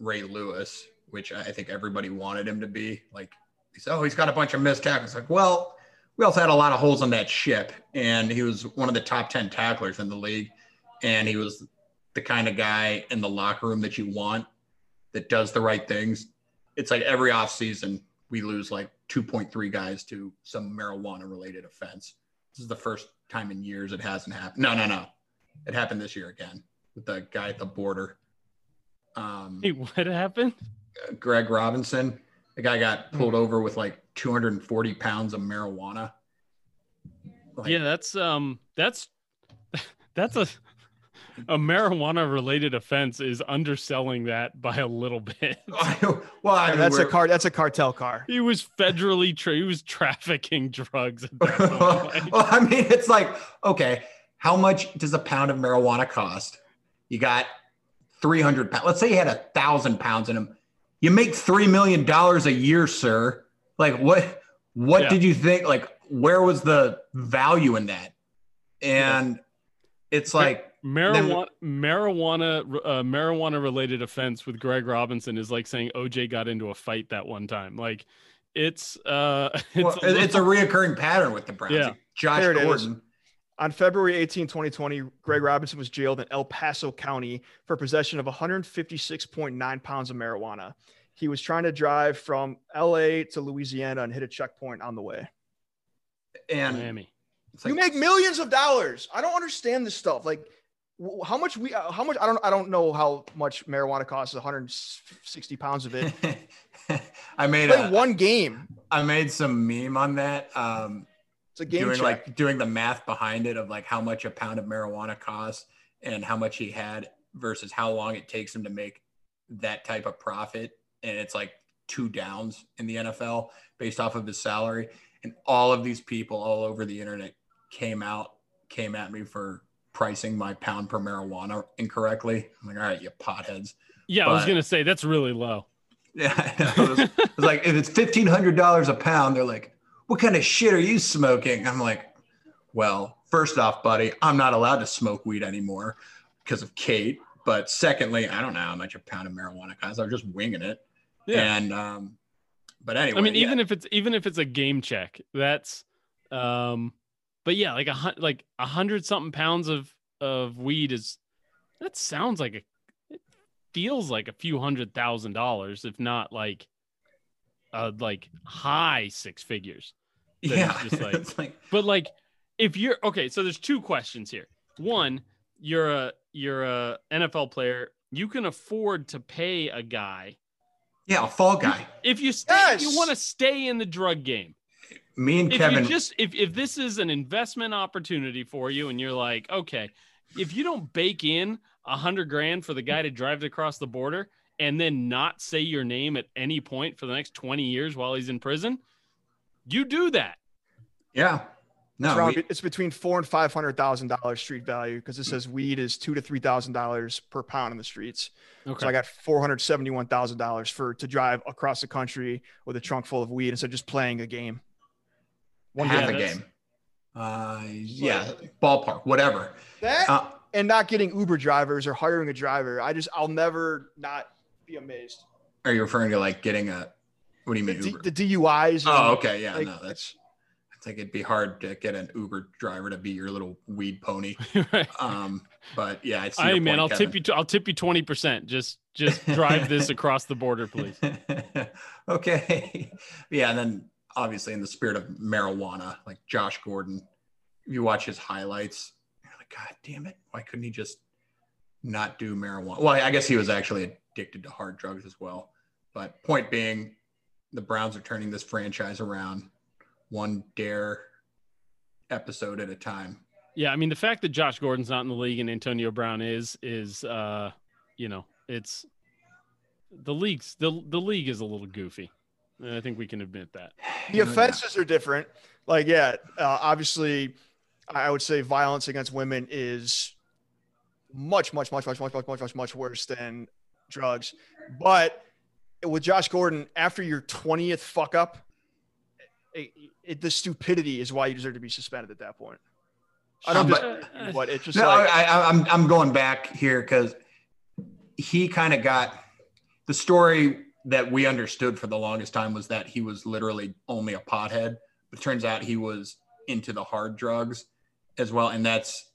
Ray Lewis, which I think everybody wanted him to be. Like, he said, oh, he's got a bunch of missed tackles. Like, well, we also had a lot of holes on that ship, and he was one of the top 10 tacklers in the league. And he was the kind of guy in the locker room that you want that does the right things. It's like every offseason we lose like 2.3 guys to some marijuana related offense. This is the first time in years it hasn't happened. No, no, no. It happened this year again with the guy at the border. Um, Hey, what happened? Greg Robinson. The guy got Hmm. pulled over with like 240 pounds of marijuana. Like, yeah, that's um, that's that's a a marijuana related offense is underselling that by a little bit. well, I mean, that's a we're- car. That's a cartel car. He was federally tra- he was trafficking drugs. At that well, I mean, it's like, okay, how much does a pound of marijuana cost? You got 300 pounds. Let's say you had a thousand pounds in them. You make $3 million a year, sir. Like what, what Yeah. did you think? Like, where was the value in that? And it's like, marijuana marijuana uh, marijuana related offense with Greg Robinson is like saying OJ got into a fight that one time. Like it's uh it's, well, a it's a reoccurring pattern with the Browns. Yeah. Josh There it is. Gordon. On February 18, 2020, Greg Robinson was jailed in El Paso County for possession of 156.9 pounds of marijuana. He was trying to drive from LA to Louisiana and hit a checkpoint on the way. And Miami. it's you make millions of dollars. I don't understand this stuff. Like, wh- how much we, uh, how much? I don't, I don't know how much marijuana costs. 160 pounds of it. I made a, one game. I made some meme on that. Um, It's a game doing check. like doing the math behind it of like how much a pound of marijuana costs and how much he had versus how long it takes him to make that type of profit. And it's like two downs in the NFL based off of his salary. And all of these people all over the internet came out, came at me for pricing my pound per marijuana incorrectly. I'm like, all right, you potheads. Yeah, I was gonna say that's really low. Yeah. It was, it was like if it's fifteen hundred dollars a pound, they're like, "What kind of shit are you smoking?" I'm like, "Well, first off, buddy, I'm not allowed to smoke weed anymore because of Kate. But secondly, I don't know how much a pound of marijuana costs. I was just winging it. Yeah. And um, but anyway, I mean, yeah. even if it's even if it's a game check, that's um but yeah, like a hun- like a hundred something pounds of of weed is that sounds like a it feels like a few hundred thousand dollars, if not like uh like high six figures. that it's yeah, just like- it's like But like if you're okay, so there's two questions here. One, you're a you're a NFL player, you can afford to pay a guy yeah, a fall guy. if you stay if you want to stay in the drug game. Me and if Kevin. you just if, if this is an investment opportunity for you and you're like okay if you don't bake in a hundred grand for the guy to drive it across the border and then not say your name at any point for the next 20 years while he's in prison you do that yeah, no, it's, around, we- it's between four and five hundred thousand dollars street value because it says weed is two to three thousand dollars per pound in the streets. okay So I got four hundred seventy-one thousand dollars for to drive across the country with a trunk full of weed instead of just playing a game. One half Yeah, a game. Uh, yeah, ballpark, whatever. That Uh, and not getting Uber drivers or hiring a driver. I just I'll never not be amazed. are you referring to like getting a? What do you The, mean? D, Uber? the DUIs. Oh, and, okay. Yeah, like, no, that's. I think it'd be hard to get an Uber driver to be your little weed pony. right. Um, but yeah, I see. hey man point, i'll tip you i'll tip you 20% just just drive this across the border please okay. Yeah, and then obviously in the spirit of marijuana, like Josh Gordon, if you watch his highlights, you're like, God damn it, why couldn't he just not do marijuana? Well, I guess he was actually addicted to hard drugs as well. But point being, the Browns are turning this franchise around one dare episode at a time. Yeah, I mean the fact that Josh Gordon's not in the league and Antonio Brown is is uh you know, it's the league's the the league is a little goofy. And I think we can admit that. the offenses are different. Like, yeah, uh, obviously, I would say violence against women is much, much, much, much, much, much, much, much, much worse than drugs. But with Josh Gordon, after your twentieth fuck up, it, it, the stupidity is why you deserve to be suspended at that point. I don't Um, just, but- but it's just no, like I, I, I'm I'm going back here because he kind of got the story that we understood for the longest time was that he was literally only a pothead, but it turns out he was into the hard drugs as well, and that's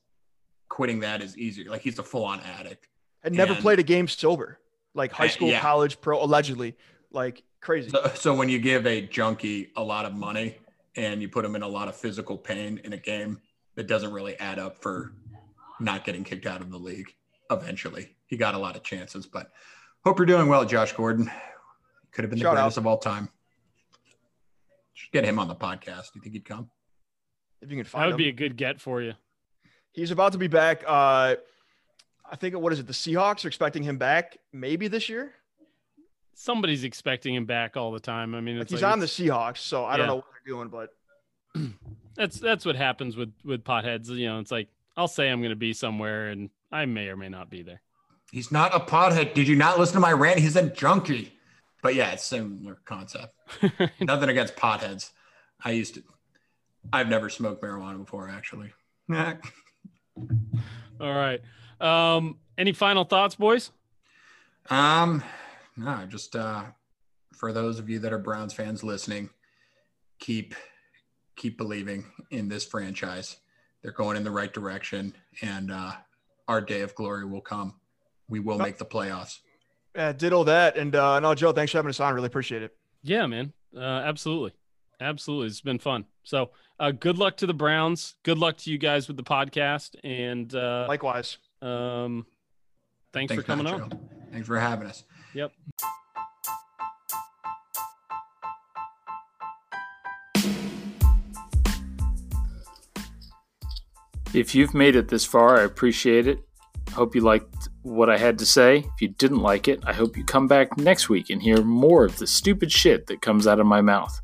quitting that is easier. Like he's a full on addict. had never and- played a game sober, like high Uh, school, yeah. college, pro, allegedly, like crazy. So, so when you give a junkie a lot of money and you put him in a lot of physical pain in a game, that doesn't really add up for not getting kicked out of the league. Eventually, he got a lot of chances, but hope you're doing well, Josh Gordon. Could have been the Shout out. greatest of all time. Should get him on the podcast. Do you think he'd come? If you can find That would him. be a good get for you. He's about to be back. Uh, I think what is it? The Seahawks are expecting him back maybe this year. Somebody's expecting him back all the time. I mean, Like he's like on the Seahawks, so I don't know what they're doing, but that's that's what happens with with potheads. You know, it's like I'll say I'm going to be somewhere, and I may or may not be there. He's not a pothead. Did you not listen to my rant? He's a junkie. But yeah, it's similar concept. Nothing against potheads. I used to. I've never smoked marijuana before, actually. all right. Um, any final thoughts, boys? Um, no, just uh, for those of you that are Browns fans listening, keep keep believing in this franchise. They're going in the right direction, and uh, our day of glory will come. We will make the playoffs. Yeah, all that. And uh, no, Joe, thanks for having us on. Really appreciate it. Yeah, man. Uh, absolutely. Absolutely. It's been fun. So, uh, good luck to the Browns. Good luck to you guys with the podcast. And uh, Likewise. um, thanks, for coming Nacho. on. Thanks for having us. Yep. If you've made it this far, I appreciate it. Hope you liked what I had to say. If you didn't like it, I hope you come back next week and hear more of the stupid shit that comes out of my mouth.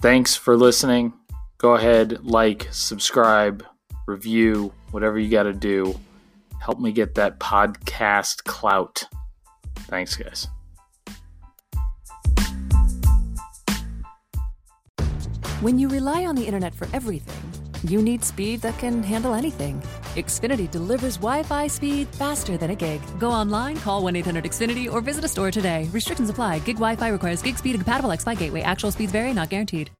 Thanks for listening. Go ahead, like, subscribe, review, whatever you got to do. Help me get that podcast clout. Thanks, guys. When you rely on the internet for everything, you need speed that can handle anything. Xfinity delivers Wi Fi speed faster than a gig. Go online, call 1 800 Xfinity, or visit a store today. Restrictions apply. Gig Wi Fi requires gig speed and compatible X Fi gateway. Actual speeds vary, not guaranteed.